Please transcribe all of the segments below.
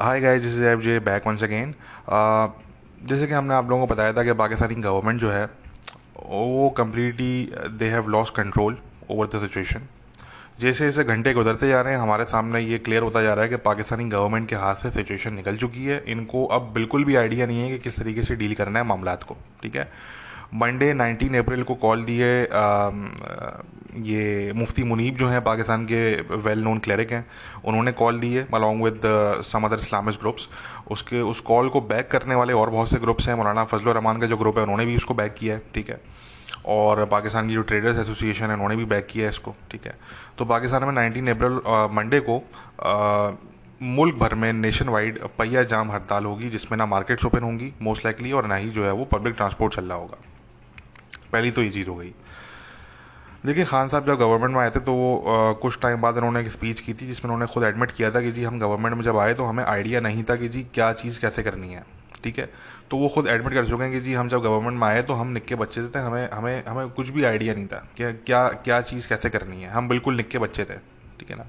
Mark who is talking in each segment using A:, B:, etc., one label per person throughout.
A: Hi guys this is F J back once again जैसे कि हमने आप लोगों को बताया था कि पाकिस्तानी गवर्नमेंट जो है, वो completely they have lost control over the situation जैसे जैसे घंटे गुजरते जा रहे हैं, हमारे सामने ये क्लियर होता जा रहा है कि पाकिस्तानी गवर्नमेंट के हाथ से सिचुएशन निकल चुकी है। इनको अब बिल्कुल भी आइडिया नहीं है कि किस तरीके से डील करना है मामला को, ठीक है? मंडे 19 अप्रैल को कॉल दिए ये मुफ्ती मुनीब जो हैं पाकिस्तान के वेल नोन क्लरिक हैं उन्होंने कॉल दी है along with some other Islamist groups उसके उस कॉल को बैक करने वाले और बहुत से ग्रुप्स हैं मौलाना फजल रहमान का जो ग्रुप है उन्होंने भी उसको बैक किया है ठीक है? और पाकिस्तान की जो ट्रेडर्स एसोसिएशन है उन्होंने भी बैक किया है इसको ठीक है? तो पाकिस्तान में नाइनटीन अप्रैल मंडे को आ, मुल्क भर में नेशन वाइड पहिया जाम हड़ताल होगी जिसमें ना मार्केट्स ओपन होंगी मोस्ट लाइकली और ना ही जो है वो पब्लिक ट्रांसपोर्ट चल रहा होगा। पहली तो ये चीज़ हो गई। देखिए खान साहब जब गवर्नमेंट में आए थे तो वो आ, कुछ टाइम बाद उन्होंने एक स्पीच की थी जिसमें उन्होंने खुद एडमिट किया था कि जी हम गवर्नमेंट में जब आए तो हमें आइडिया नहीं था कि जी क्या चीज़ कैसे करनी है ठीक है? तो वो खुद एडमिट कर चुके हैं कि जी हम जब गवर्नमेंट में आए तो हम निक्के बच्चे थे हमें हमें हमें कुछ भी आइडिया नहीं था कि क्या क्या चीज़ कैसे करनी है। हम बिल्कुल निक्के बच्चे थे ठीक है ना?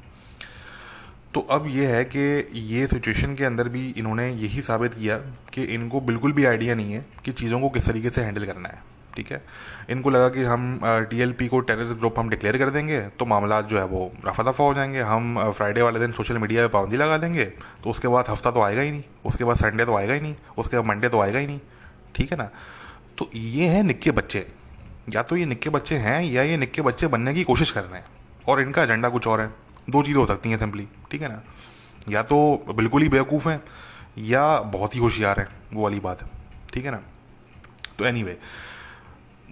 A: तो अब ये है कि ये सिचुएशन के अंदर भी इन्होंने यही साबित किया कि इनको बिल्कुल भी आइडिया नहीं है कि चीज़ों को किस तरीके से हैंडल करना है। ठीक है? इनको लगा कि हम टीएलपी को टेररिस्ट ग्रुप हम डिक्लेयर कर देंगे तो मामला जो है वो रफा दफ़ा हो जाएँगे। हम फ्राइडे वाले दिन सोशल मीडिया पे पाबंदी लगा देंगे तो उसके बाद हफ़्ता तो आएगा ही नहीं उसके बाद संडे तो आएगा ही नहीं उसके बाद मंडे तो आएगा ही नहीं ठीक है ना? तो ये हैं निक्के बच्चे। या तो ये निक्के बच्चे हैं या ये निक्के बच्चे बनने की कोशिश कर रहे हैं और इनका एजेंडा कुछ और है। दो चीज़ें हो सकती हैं सिंपली ठीक है ना? या तो बिल्कुल ही बेवकूफ़ हैं या बहुत ही होशियार हैं वो वाली बात है ठीक है ना? तो एनी anyway,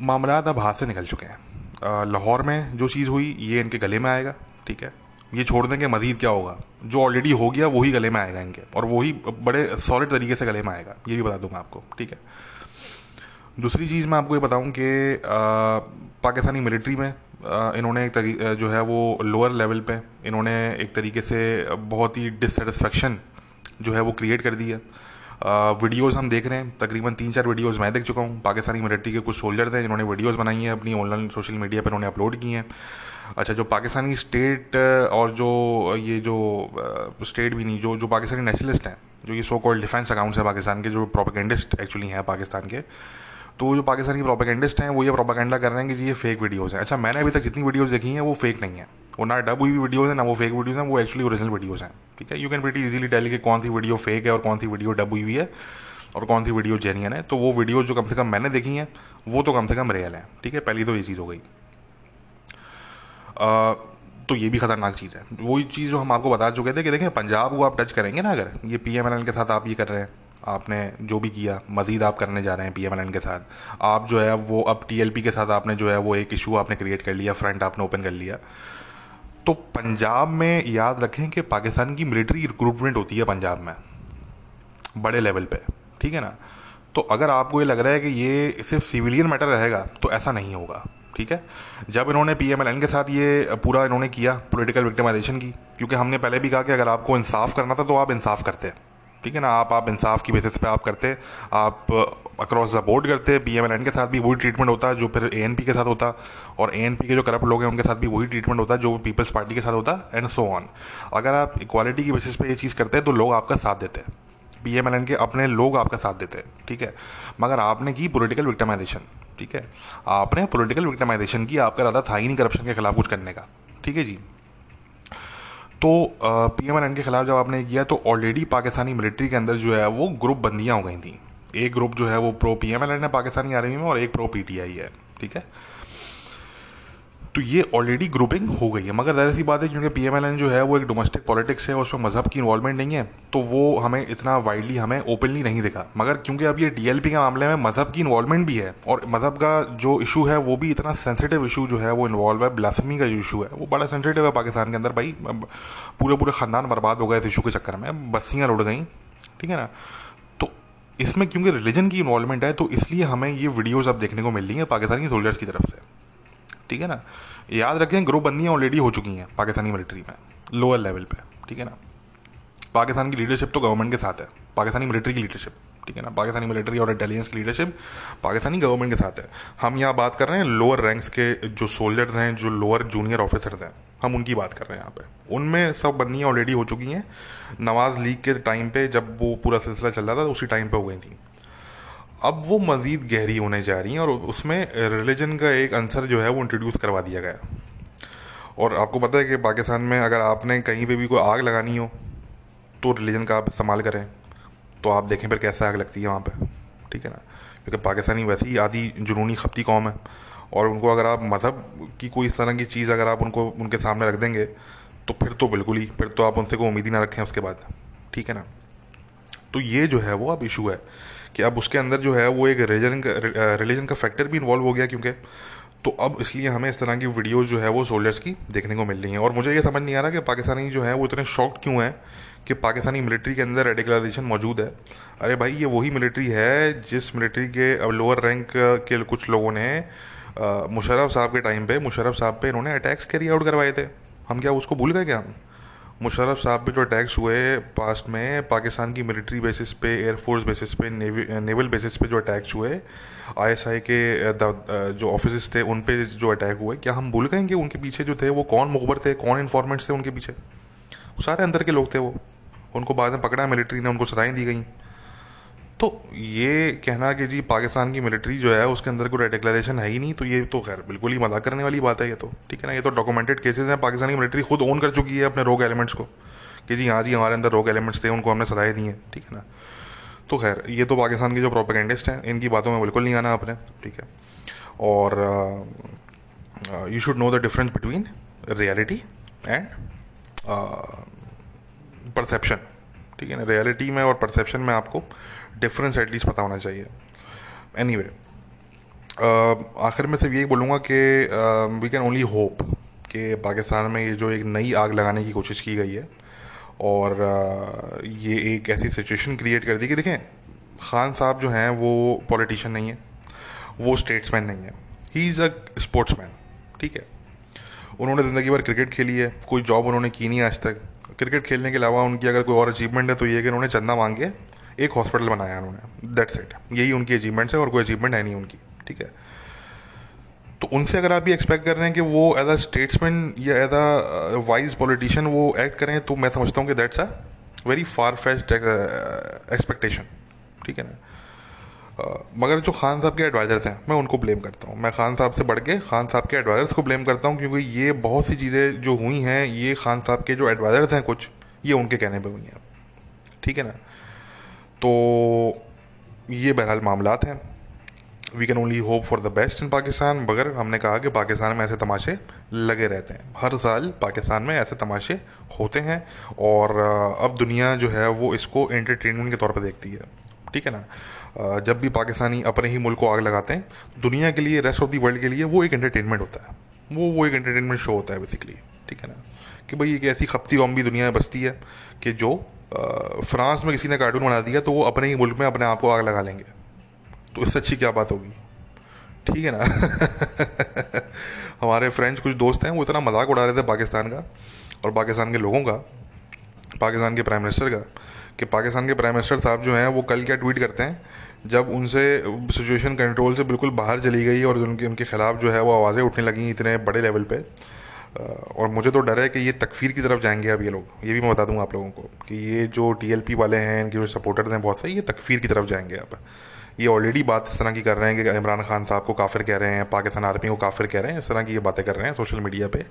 A: मामला अब हाथ से निकल चुके हैं। लाहौर में जो चीज़ हुई, ये इनके गले में आएगा, ठीक है? ये छोड़ देंगे, मज़ीद क्या होगा? जो ऑलरेडी हो गया, वही गले में आएगा इनके, और वही बड़े सॉलिड तरीके से गले में आएगा, ये भी बता दूँगा आपको, ठीक है? दूसरी चीज़ मैं आपको ये बताऊँ कि पाकिस्तानी मिलिट्री में इन्होंने एक जो है वो लोअर लेवल पे इन्होंने एक तरीके से बहुत ही डिससेटिस्फेक्शन जो है वो क्रिएट कर दी है। वीडियोस हम देख रहे हैं। तकरीबन तीन चार वीडियोस मैं देख चुका हूँ। पाकिस्तानी मिलिट्री के कुछ सोल्जर थे जिन्होंने वीडियोस बनाई हैं अपनी ऑनलाइन सोशल मीडिया पर उन्होंने अपलोड की हैं। अच्छा जो पाकिस्तानी स्टेट और जो ये जो स्टेट भी नहीं, जो जो पाकिस्तानी नेशनलिस्ट हैं, जो ये सो कॉल्ड डिफेंस अकाउंट्स हैं पाकिस्तान के, जो प्रोपेगेंडिस्ट एक्चुअली हैं पाकिस्तान के तो जो पाकिस्तान पाकिस्तानी प्रोपेगेंडिस्ट हैं, वो ये प्रोपागेंडा कर रहे हैं कि जी, ये फेक वीडियोज़ हैं। अच्छा मैंने अभी तक जितनी वीडियोज़ देखी हैं, वो फेक नहीं है। वो ना डब हुई वीडियोज़ हैं, ना वो फेक वीडियोज़ हैं, वो एक्चुअली ओरिजिनल वीडियोज़ हैं। ठीक है? You can very easily tell कि कौन सी वीडियो फेक है और कौन सी वीडियो डब हुई हुई है और कौन सी वीडियो जेनियन है। तो वो वीडियो जो कम से कम मैंने देखी हैं, वो तो कम से कम रियल है। ठीक है? पहली तो ये चीज़ हो गई। तो ये भी खतरनाक चीज़ है। वही चीज़ जो हम आपको बता चुके थे कि देखें पंजाब को आप टच करेंगे ना अगर, ये पी के साथ आप ये कर रहे हैं। आपने जो भी किया, मज़ीद आप करने जा रहे हैं पी एम एल एन के साथ। आप जो है, वो अब टी एल पी के साथ आपने जो है, वो एक इशू आपने क्रिएट कर लिया फ्रंट आपने ओपन कर लिया। तो पंजाब में याद रखें कि पाकिस्तान की मिलिट्री रिक्रूटमेंट होती है पंजाब में, बड़े लेवल पे, ठीक है ना? तो अगर आपको ये लग रहा है कि ये सिर्फ़ सिविलियन मैटर रहेगा तो ऐसा नहीं होगा, ठीक है? जब इन्होंने पी एम एल एन के साथ ये पूरा इन्होंने किया पॉलिटिकल विक्टिमाइजेशन की, क्योंकि हमने पहले भी कहा कि अगर आपको इंसाफ करना था तो आप इंसाफ करते। ठीक है ना? आप आप इंसाफ की बेसिस पे आप करते, आप अक्रॉस द बोर्ड करते पी एम एल एन के साथ भी वही ट्रीटमेंट होता है जो फिर ए एन पी के साथ होता, और ए एन पी के जो करप्ट लोग हैं, उनके साथ भी वही ट्रीटमेंट होता है जो पीपल्स पार्टी के साथ होता है एंड सो ऑन अगर आप इक्वालिटी की बेसिस पे ये चीज़ करते हैं तो लोग आपका साथ देते। हैं पी एम एल एन के अपने लोग आपका साथ देते हैं ठीक है? मगर आपने की पोलिटिकल विक्टमाइजेशन ठीक है? आपने पोलिटिकल विक्टमाइजेशन की, आपका इरादा था ही नहीं करप्शन के खिलाफ कुछ करने का, ठीक है जी? तो पी एम के ख़िलाफ़ जब आपने किया तो ऑलरेडी पाकिस्तानी मिलिट्री के अंदर जो है, वो ग्रुप बंदियाँ हो गई थी। एक ग्रुप जो है, वो प्रो पी एम है, पाकिस्तानी आर्मी में, और एक प्रो पी टी आई है, ठीक है? तो ये ऑलरेडी ग्रुपिंग हो गई है। मगर ज़्यादा सी बात है, क्योंकि पीएमएलएन जो है, वो एक डोमेस्टिक पॉलिटिक्स है, उसमें मज़हब की इन्वॉल्वमेंट नहीं है तो वो हमें इतना वाइडली हमें ओपनली नहीं दिखा। मगर क्योंकि अब ये डीएलपी के मामले में मज़हब की इन्वॉल्वमेंट भी है, और मज़हब का जो इशू है, वो भी इतना सेंसिटिव इशू जो है, वो इन्वॉल्व है ब्लासमी का जो इशू है, वो बड़ा सेंसिटिव है पाकिस्तान के अंदर। भाई पूरे पूरे ख़ानदान बर्बाद हो गए इस इशू के चक्कर में, बस्सियाँ उड़ गई, ठीक है ना? तो इसमें क्योंकि रिलीजन की इन्वॉल्वमेंट है तो इसलिए हमें ये वीडियोज़ अब देखने को मिल रही है पाकिस्तानी सोल्जर्स की तरफ़ से। ठीक है ना? याद रखें, ग्रुप बंदियाँ ऑलरेडी हो चुकी हैं पाकिस्तानी मिलिट्री में लोअर लेवल पे, ठीक है ना? पाकिस्तान की लीडरशिप तो गवर्नमेंट के साथ है, पाकिस्तानी मिलिट्री की लीडरशिप ठीक है ना? पाकिस्तानी मिलिट्री और इंटेलिजेंस की लीडरशिप पाकिस्तानी गवर्नमेंट के साथ है। हम यहाँ बात कर रहे हैं लोअर रैंक्स के जो सोल्जर्स हैं, जो लोअर जूनियर ऑफिसर्स हैं, हम उनकी बात कर रहे हैं यहाँ पे। उनमें सब बंदियाँ ऑलरेडी हो चुकी हैं। नवाज़ लीग के टाइम पे जब वो पूरा सिलसिला चल रहा था, उसी टाइम पे हो गई थी। अब वो मज़ीद गहरी होने जा रही हैं और उसमें रिलीजन का एक आंसर जो है वो इंट्रोड्यूस करवा दिया गया और आपको पता है कि पाकिस्तान में अगर आपने कहीं पे भी कोई आग लगानी हो तो रिलीजन का आप इस्तेमाल करें। तो आप देखें फिर कैसे आग लगती है वहाँ पे। ठीक है ना? क्योंकि पाकिस्तानी वैसे ही आधी जुनूनी खपती कौम है। और उनको अगर आप मज़हब की कोई इस तरह की चीज़ अगर आप उनको, उनके सामने रख देंगे तो फिर तो बिल्कुल ही, फिर तो आप उनसे कोई उम्मीद ही ना रखें उसके बाद। ठीक है ना? तो ये जो है वो अब इशू है। कि अब उसके अंदर जो है वो एक रिलीजन का रिलीजन का फैक्टर भी इन्वॉल्व हो गया क्योंकि तो अब इसलिए हमें इस तरह की वीडियोज़ जो है वो सोल्जर्स की देखने को मिल रही हैं। और मुझे ये समझ नहीं आ रहा कि पाकिस्तानी जो है वो इतने शॉक्ड क्यों हैं कि पाकिस्तानी मिलिट्री के अंदर रेडिकलाइजेशन मौजूद है। अरे भाई, ये वही मिलिट्री है जिस मिलिट्री के अब लोअर रैंक के कुछ लोगों ने मुशरफ साहब के टाइम पे मुशरफ साहब पे इन्होंने अटैक्स कैरी आउट करवाए थे। हम क्या उसको भूल गए क्या? हम मुशर्रफ साहब पे जो अटैक्स हुए पास्ट में, पाकिस्तान की मिलिट्री बेसिस पे एयरफोर्स बेसिस पे नेवी नेवल बेसिस पे जो अटैक्स हुए आईएसआई के जो ऑफ़िस थे, उन पे जो अटैक हुए, क्या हम भूल गए कि उनके पीछे जो थे, वो कौन मुखबर थे, कौन इन्फॉर्मेंट्स थे उनके पीछे? सारे अंदर के लोग थे वो। उनको बाद में पकड़ा मिलिट्री ने उनको सजाएँ दी गई। तो ये कहना कि जी, पाकिस्तान की मिलिट्री जो है, उसके अंदर कोई रेडिकलाइजेशन है ही नहीं तो ये तो खैर, बिल्कुल ही मज़ाक करने वाली बात है ये तो। ठीक है ना? ये तो डॉक्यूमेंटेड केसेस हैं। पाकिस्तान की मिलिट्री खुद ओन कर चुकी है अपने रोग एलिमेंट्स को, कि जी हाँ जी, हमारे अंदर रोग एलिमेंट्स थे, उनको हमने सलाह दी है। ठीक है ना? तो खैर, ये तो पाकिस्तान के जो प्रोपेगेंडिस्ट हैं, इनकी बातों में बिल्कुल नहीं आना आपने। ठीक है? और you should know the difference between reality and perception ठीक है ना? रियलिटी में और परसेप्शन में आपको डिफरेंस एटलीस्ट पता होना चाहिए। एनी anyway, uh, आखिर में सिर्फ़ यही बोलूँगा कि वी कैन ओनली होप कि पाकिस्तान में ये जो एक नई आग लगाने की कोशिश की गई है और uh, ये एक ऐसी सिचुएशन क्रिएट कर दी कि देखें खान साहब जो हैं वो पॉलिटिशियन नहीं है वो स्टेट्समैन नहीं है। ही इज़ अ स्पोर्ट्समैन ठीक है? उन्होंने ज़िंदगी भर क्रिकेट खेली है कोई जॉब उन्होंने की नहीं आज तक। क्रिकेट खेलने के अलावा उनकी अगर कोई और अचीवमेंट है तो ये कि उन्होंने चंदा मांग एक हॉस्पिटल बनाया उन्होंने। दैट्स इट यही उनकी अचीवमेंट्स है और कोई अचीवमेंट है नहीं उनकी ठीक है? तो उनसे अगर आप ये एक्सपेक्ट कर रहे हैं कि वो एज अ स्टेट्समैन या एज अ वाइज पॉलिटिशियन वो एक्ट करें तो मैं समझता हूँ कि that's a very far fetched expectation ठीक है ना? Uh, मगर जो खान साहब के एडवाइज़र्स हैं मैं उनको ब्लेम करता हूँ। मैं खान साहब से बढ़ के खान साहब के एडवाइज़र्स को ब्लेम करता हूँ क्योंकि ये बहुत सी चीज़ें जो हुई हैं ये खान साहब के जो एडवाइज़र्स हैं कुछ ये उनके कहने पर हुई हैं ठीक है ना? तो ये बहरहाल मामला हैं। We can only hope for the best in Pakistan मगर हमने कहा कि पाकिस्तान में ऐसे तमाशे लगे रहते हैं। हर साल पाकिस्तान में ऐसे तमाशे होते हैं और अब दुनिया जो है वो इसको एंटरटेनमेंट के तौर पर देखती है। ठीक है ना? जब भी पाकिस्तानी अपने ही मुल्क को आग लगाते हैं, दुनिया के लिए रेस्ट ऑफ़ दी वर्ल्ड के लिए वो एक एंटरटेनमेंट होता है। वो वो एक एंटरटेनमेंट शो होता है बेसिकली ठीक है ना? कि भाई एक ऐसी खपती कौम भी दुनिया में बसती है कि जो फ्रांस में किसी ने कार्टून बना दिया तो वो अपने ही मुल्क में अपने आप को आग लगा लेंगे। तो इससे अच्छी क्या बात होगी? ठीक है ना? हमारे फ्रेंच कुछ दोस्त हैं, वो इतना मज़ाक उड़ा रहे थे पाकिस्तान का और पाकिस्तान के लोगों का, पाकिस्तान के प्राइम मिनिस्टर का, कि पाकिस्तान के प्राइम मिनिस्टर साहब जो हैं, वो कल क्या ट्वीट करते हैं, जब उनसे सिचुएशन कंट्रोल से बिल्कुल बाहर चली गई और उनके उनके खिलाफ जो है वो आवाज़ें उठने लगी इतने बड़े लेवल पे। और मुझे तो डर है कि ये तकफीर की तरफ़ जाएँगे अब ये लोग। ये भी मैं बता दूँगा आप लोगों को कि ये जो टी वाले हैं इनके जो सपोर्टर्स हैं बहुत सारे ये तकफीर की तरफ़ जाएँगे अब। ये ऑलरेडी बात इस तरह की कर रहे हैं कि इमरान खान साहब को काफिर कह रहे हैं पाकिस्तान आर्मी को काफिर कह रहे हैं इस तरह की ये बातें कर रहे हैं सोशल मीडिया पे।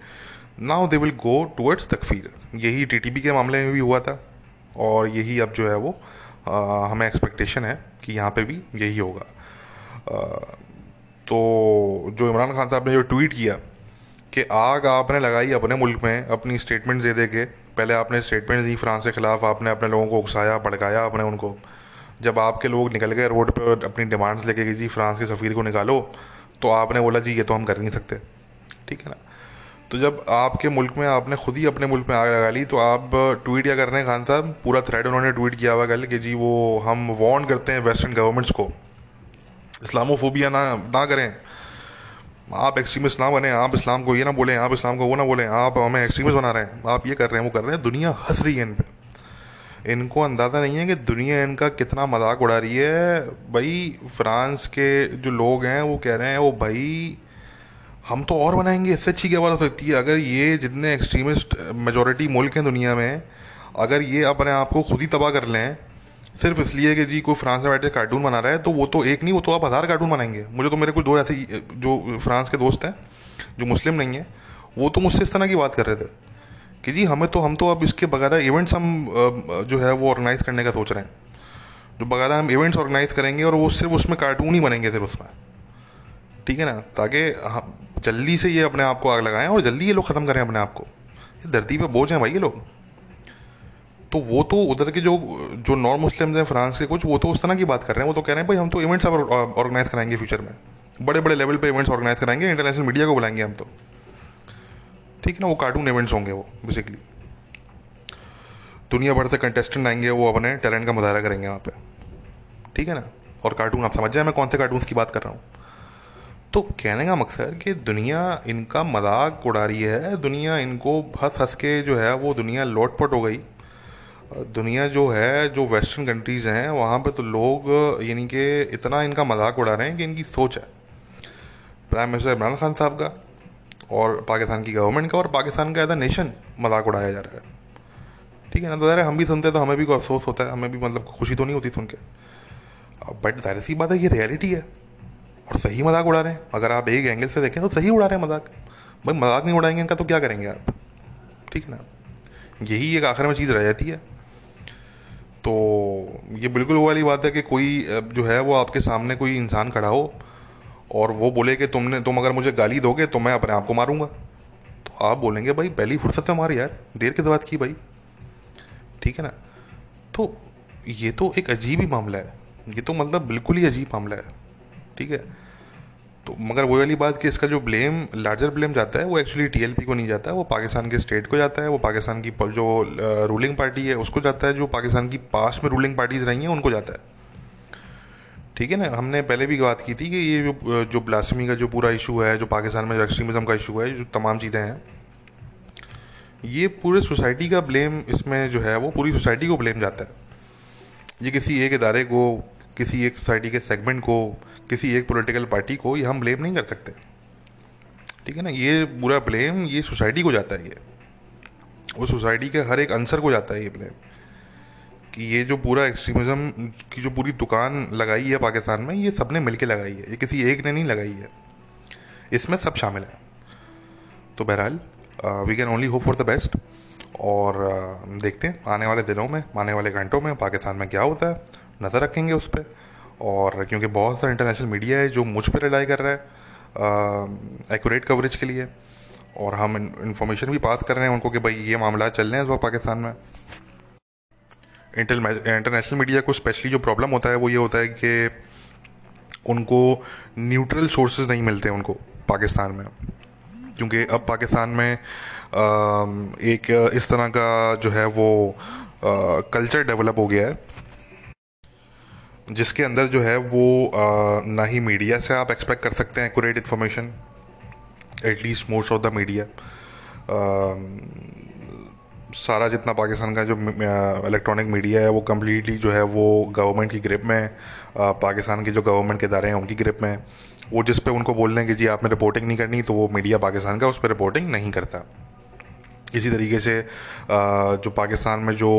A: Now they will go towards तकफीर। यही टी के मामले में भी हुआ था और यही अब जो है वो आ, हमें एक्सपेक्टेशन है कि यहाँ पे भी यही होगा। आ, तो जो इमरान खान साहब ने जो ट्वीट किया कि आग आपने लगाई अपने मुल्क में, अपनी स्टेटमेंट दे दे के, पहले आपने स्टेटमेंट दी फ्रांस के ख़िलाफ़, आपने अपने लोगों को उकसाया, भड़काया आपने उनको। जब आपके लोग निकल गए रोड पर अपनी डिमांड्स लेके गई जी फ्रांस के सफ़ीर को निकालो तो आपने बोला, जी, ये तो हम कर नहीं सकते। ठीक है ना? तो जब आपके मुल्क में, आपने खुद ही अपने मुल्क में आग लगा ली तो आप ट्वीट क्या कर रहे हैं खान साहब, पूरा थ्रेड उन्होंने ट्वीट किया हुआ कल कि जी, वो हम वार्न करते हैं वेस्टर्न गवर्नमेंट्स को, इस्लामोफोबिया ना ना करें। आप एक्सट्रीमिस्ट ना बने, आप इस्लाम को ये ना बोले, आप इस्लाम को वो ना बोले, आप हमें एक्सट्रीमिस्ट बना रहे हैं। आप ये कर रहे हैं, वो कर रहे हैं, दुनिया हंस रही है इन पर इनको अंदाज़ा नहीं है कि दुनिया इनका कितना मज़ाक उड़ा रही है। भाई, फ्रांस के जो लोग हैं, वो कह रहे हैं वो भाई, हम तो और बनाएँगे, इससे अच्छी क्या बात हो सकती है? अगर ये जितने एक्सट्रीमिस्ट मेजोरिटी मुल्क हैं दुनिया में, अगर ये अपने आप को खुद ही तबाह कर लें सिर्फ़ इसलिए कि जी कोई फ्रांस में बैठे कार्टून बना रहा है तो वो तो एक नहीं, वो तो आप हज़ार कार्टून बनाएँगे। मुझे तो मेरे कुछ दो ऐसे जो फ्रांस के दोस्त हैं, जो मुस्लिम नहीं हैं, वो तो मुझसे इस तरह की बात कर रहे थे कि जी हमें तो हम तो अब इसके बगैर इवेंट्स हम जो है वो ऑर्गेनाइज करने का सोच रहे हैं। जो बगैर हम इवेंट्स ऑर्गेनाइज करेंगे और वो सिर्फ़ उसमें कार्टून ही बनेंगे सिर्फ़ उसमें। ठीक है ना? ताकि जल्दी से ये अपने आप को आग लगाएँ और जल्दी ये लोग ख़त्म करें अपने आप को। ये धरती पर बोझ हैं भाई ये लोग। तो वो तो उधर के जो जो नॉन मुस्लिम्स हैं फ्रांस के कुछ, वो तो उस तरह की बात कर रहे हैं। वो तो कह रहे हैं, भाई, हम तो इवेंट्स अब ऑर्गेनाइज कराएँगे फ्यूचर में। बड़े बड़े लेवल पे इवेंट्स ऑर्गेनाइज कराएँगे इंटरनेशनल मीडिया को बुलाएँगे हम तो। ठीक है ना, वो कार्टून इवेंट्स होंगे वो बेसिकली दुनिया भर से कंटेस्टेंट आएँगे वो अपने टैलेंट का मुजाहरा करेंगे वहाँ पे। ठीक है ना? और कार्टून आप समझ जाए मैं कौन से कार्टून्स की बात कर रहा हूँ। तो कहने का मकसद कि दुनिया इनका मज़ाक उड़ा रही है, दुनिया इनको हंस हंस के जो है वो दुनिया लोटपट हो गई। दुनिया जो है, जो वेस्टर्न कंट्रीज़ हैं, वहाँ पे तो लोग, यानी कि इतना इनका मज़ाक उड़ा रहे हैं कि इनकी सोच है। प्राइम मिनिस्टर इमरान खान साहब का और पाकिस्तान की गवर्नमेंट का और पाकिस्तान का एज अ नेशन मज़ाक उड़ाया जा रहा है। ठीक है ना? तो ज़ाहिर हम भी सुनते हैं तो हमें भी कोई अफसोस होता है, हमें भी मतलब खुशी तो नहीं होती सुन के। बट ज़ाहिर सी बात है, ये रियलिटी है और सही मज़ाक उड़ा रहे हैं। अगर आप एक एंगल से देखें तो सही उड़ा रहे हैं मज़ाक। भाई, मज़ाक नहीं उड़ाएँगे, इनका तो क्या करेंगे आप? ठीक है ना? यही एक आखिर में चीज़ रह जाती है। तो ये बिल्कुल वो वाली बात है कि कोई जो है वो आपके सामने कोई इंसान खड़ा हो और वो बोले कि तुमने, तुम अगर मुझे गाली दोगे तो मैं अपने आप को मारूँगा। तो आप बोलेंगे, भाई, पहली फुर्सत में मार यार, देर के बात की भाई? ठीक है ना? तो ये तो एक अजीब ही मामला है। ये तो मतलब बिल्कुल ही अजीब मामला है। ठीक है? तो मगर वो वाली बात कि इसका जो ब्लेम लार्जर ब्लेम जाता है, वो एक्चुअली टीएलपी को नहीं जाता है वो पाकिस्तान के स्टेट को जाता है, वो पाकिस्तान की जो रूलिंग पार्टी है, उसको जाता है, जो पाकिस्तान की पास्ट में रूलिंग पार्टीज़ रही हैं, उनको जाता है। ठीक है ना? हमने पहले भी बात की थी कि ये जो जो ब्लासमी का जो पूरा इशू है, जो पाकिस्तान में जो एक्सट्रीमिज़म का इशू है, जो तमाम चीज़ें हैं, ये पूरे सोसाइटी का ब्लेम इसमें जो है, वो पूरी सोसाइटी को ब्लेम जाता है। ये किसी एक इदारे को, किसी एक सोसाइटी के सेगमेंट को किसी एक पॉलिटिकल पार्टी को ये हम ब्लेम नहीं कर सकते। ठीक है ना? ये पूरा ब्लेम ये सोसाइटी को जाता है ये। वो सोसाइटी के हर एक आंसर को जाता है ये ब्लेम कि ये जो पूरा एक्सट्रीमिज़म की जो पूरी दुकान लगाई है पाकिस्तान में ये सबने मिल के लगाई है। ये किसी एक ने नहीं लगाई है। इसमें सब शामिल है। तो बहरहाल we can only hope for the best और uh, देखते हैं आने वाले दिनों में आने वाले घंटों में पाकिस्तान में क्या होता है। नज़र रखेंगे उस पर और क्योंकि बहुत सारा इंटरनेशनल मीडिया है जो मुझ पर रिलाई कर रहा है एक्यूरेट कवरेज के लिए। और हम इंफॉर्मेशन भी पास कर रहे हैं उनको कि भाई ये मामला चल रहे हैं इस वक्त पाकिस्तान में। इंटरनेशनल मीडिया को स्पेशली जो प्रॉब्लम होता है वो ये होता है कि उनको न्यूट्रल सोर्सेज नहीं मिलते उनको पाकिस्तान में। क्योंकि अब पाकिस्तान में एक इस तरह का जो है वो कल्चर डेवलप हो गया है। जिसके अंदर जो है वो ना ही मीडिया से आप एक्सपेक्ट कर सकते हैं accurate information at least most of the media सारा जितना पाकिस्तान का जो इलेक्ट्रॉनिक मीडिया है, वो कम्प्लीटली जो है वो गवर्नमेंट की ग्रिप में है। पाकिस्तान के जो गवर्नमेंट के इदारे हैं, उनकी ग्रिप में है। वो जिस पे उनको बोल रहे हैं कि जी आपने रिपोर्टिंग नहीं करनी तो वो मीडिया पाकिस्तान का उस पर रिपोर्टिंग नहीं करता। इसी तरीके से जो पाकिस्तान में जो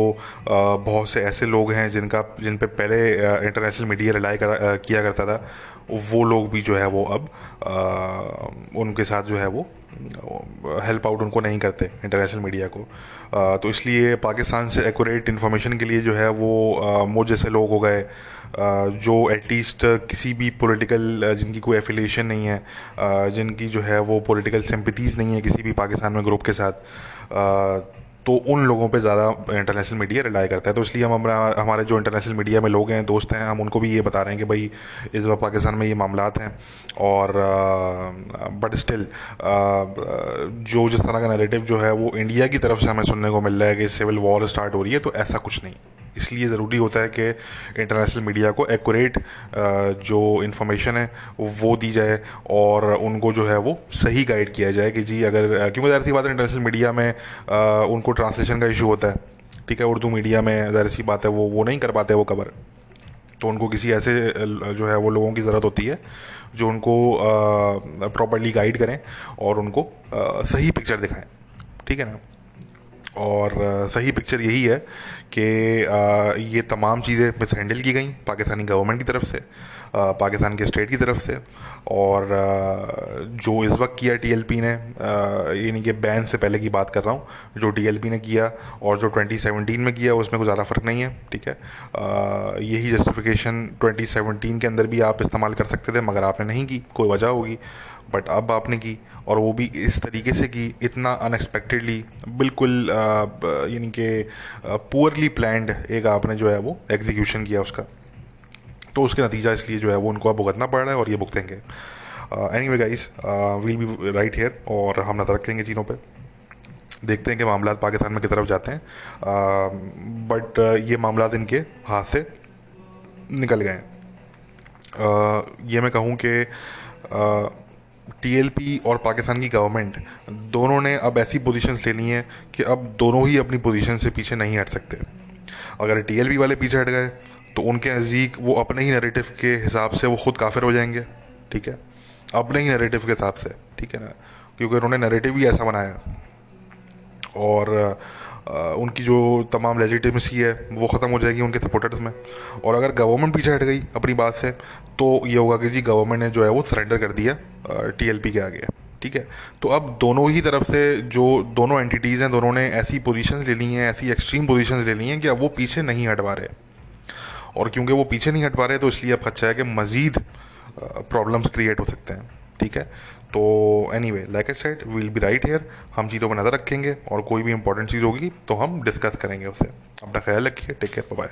A: बहुत से ऐसे लोग हैं जिनका जिन पे पहले इंटरनेशनल मीडिया रिलाई कर, किया करता था वो लोग भी जो है वो अब उनके साथ जो है वो हेल्प आउट उनको नहीं करते इंटरनेशनल मीडिया को। तो इसलिए पाकिस्तान से एक्यूरेट इन्फॉर्मेशन के लिए जो है वो मुझ जैसे लोग हो गए जो एटलीस्ट किसी भी पॉलिटिकल जिनकी कोई एफिलिएशन नहीं है जिनकी जो है वो पॉलिटिकल सिंपथीज़ नहीं है किसी भी पाकिस्तान में ग्रुप के साथ तो उन लोगों पे ज़्यादा इंटरनेशनल मीडिया रिलाई करता है। तो इसलिए हम हमारा हमारे जो इंटरनेशनल मीडिया में लोग हैं, दोस्त हैं, हम उनको भी ये बता रहे हैं कि भाई, इस वक्त पाकिस्तान में ये मामला हैं और बट स्टिल जो जिस तरह का नैरेटिव जो है वो इंडिया की तरफ़ से हमें सुनने को मिल रहा है कि सिविल वॉर स्टार्ट हो रही है तो ऐसा कुछ नहीं। इसलिए ज़रूरी होता है कि इंटरनेशनल मीडिया को एक्यूरेट जो इन्फॉर्मेशन है वो दी जाए और उनको जो है वो सही गाइड किया जाए कि जी अगर क्योंकि ज़ाहिर सी बात है इंटरनेशनल मीडिया में उनको ट्रांसलेशन का इशू होता है। ठीक है उर्दू मीडिया में ज़ाहिर सी बात है वो वो नहीं कर पाते वो कवर तो उनको किसी ऐसे जो है वो लोगों की ज़रूरत होती है जो उनको प्रॉपरली गाइड करें और उनको आ, सही पिक्चर दिखाएँ। ठीक है ना? और सही पिक्चर यही है कि ये तमाम चीज़ें मिस हैंडल की गई पाकिस्तानी गवर्नमेंट की तरफ़ से। पाकिस्तान के स्टेट की तरफ़ से। और जो इस वक्त किया टीएलपी ने यानी कि बैन से पहले की बात कर रहा हूँ, जो टीएलपी ने किया और जो 2017 में किया, उसमें कुछ ज़्यादा फ़र्क नहीं है, ठीक है? यही जस्टिफिकेशन 2017 के अंदर भी आप इस्तेमाल कर सकते थे, मगर आपने नहीं की, कोई वजह होगी। बट अब आपने की, और वो भी इस तरीके से की, इतना अनएक्सपेक्टेडली बिल्कुल यानी कि पुअरली प्लान्ड एक आपने जो है वो एग्जीक्यूशन किया उसका। तो उसके नतीजा इसलिए जो है वो उनको अब भुगतना पड़ रहा है और ये भुगतेंगे। Anyway guys we'll be right here और हम नज़र रखेंगे चीज़ों पर देखते हैं कि मामला पाकिस्तान में की तरफ़ जाते हैं। बट uh, uh, ये मामला इनके हाथ से निकल गए हैं। ये मैं कहूँ कि टीएलपी और पाकिस्तान की गवर्नमेंट दोनों ने अब ऐसी पोजीशंस लेनी है कि अब दोनों ही अपनी पोजीशन से पीछे नहीं हट सकते। अगर टीएलपी वाले पीछे हट गए तो उनके नज़दीक वो अपने ही नरेटिव के हिसाब से वो ख़ुद काफिर हो जाएँगे ठीक है? अपने ही नरेटिव के हिसाब से ठीक है ना? क्योंकि उन्होंने नरेटिव ही ऐसा बनाया। और आ, उनकी जो तमाम लेजिटिमेसी है वो ख़त्म हो जाएगी उनके सपोर्टर्स में। और अगर गवर्नमेंट पीछे हट गई अपनी बात से तो ये होगा कि जी गवर्नमेंट ने जो है वो सरेंडर कर दिया टीएलपी के आगे ठीक है? तो अब दोनों ही तरफ़ से जो दोनों एंटिटीज़ हैं दोनों ने ऐसी पोजीशंस ले ली हैं ऐसी एक्सट्रीम पोजीशंस ले ली हैं कि अब वो पीछे नहीं हट पा रहे। और क्योंकि वो पीछे नहीं हट पा रहे तो इसलिए अब खच्चा है कि मज़ीद प्रॉब्लम्स क्रिएट हो सकते हैं, ठीक है? तो anyway like I said we'll be right here हम चीज़ों पर नज़र रखेंगे और कोई भी इंपॉर्टेंट चीज़ होगी तो हम डिस्कस करेंगे उससे अपना ख्याल रखिए. Take care bye